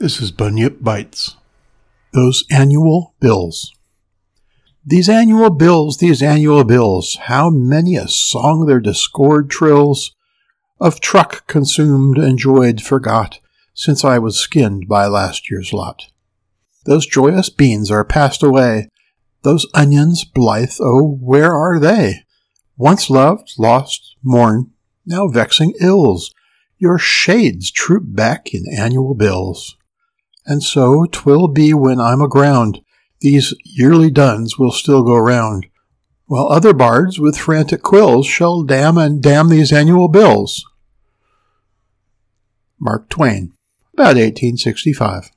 This is Bunyip Bites. Those annual bills. These annual bills, these annual bills, how many a song their discord trills, of truck consumed, enjoyed, forgot, since I was skinned by last year's lot. Those joyous beans are passed away, those onions blithe, oh, where are they? Once loved, lost, mourned, now vexing ills, your shades troop back in annual bills. And so 'twill be when I'm aground, these yearly duns will still go round, while other bards with frantic quills shall damn and damn these annual bills. Mark Twain, about 1865.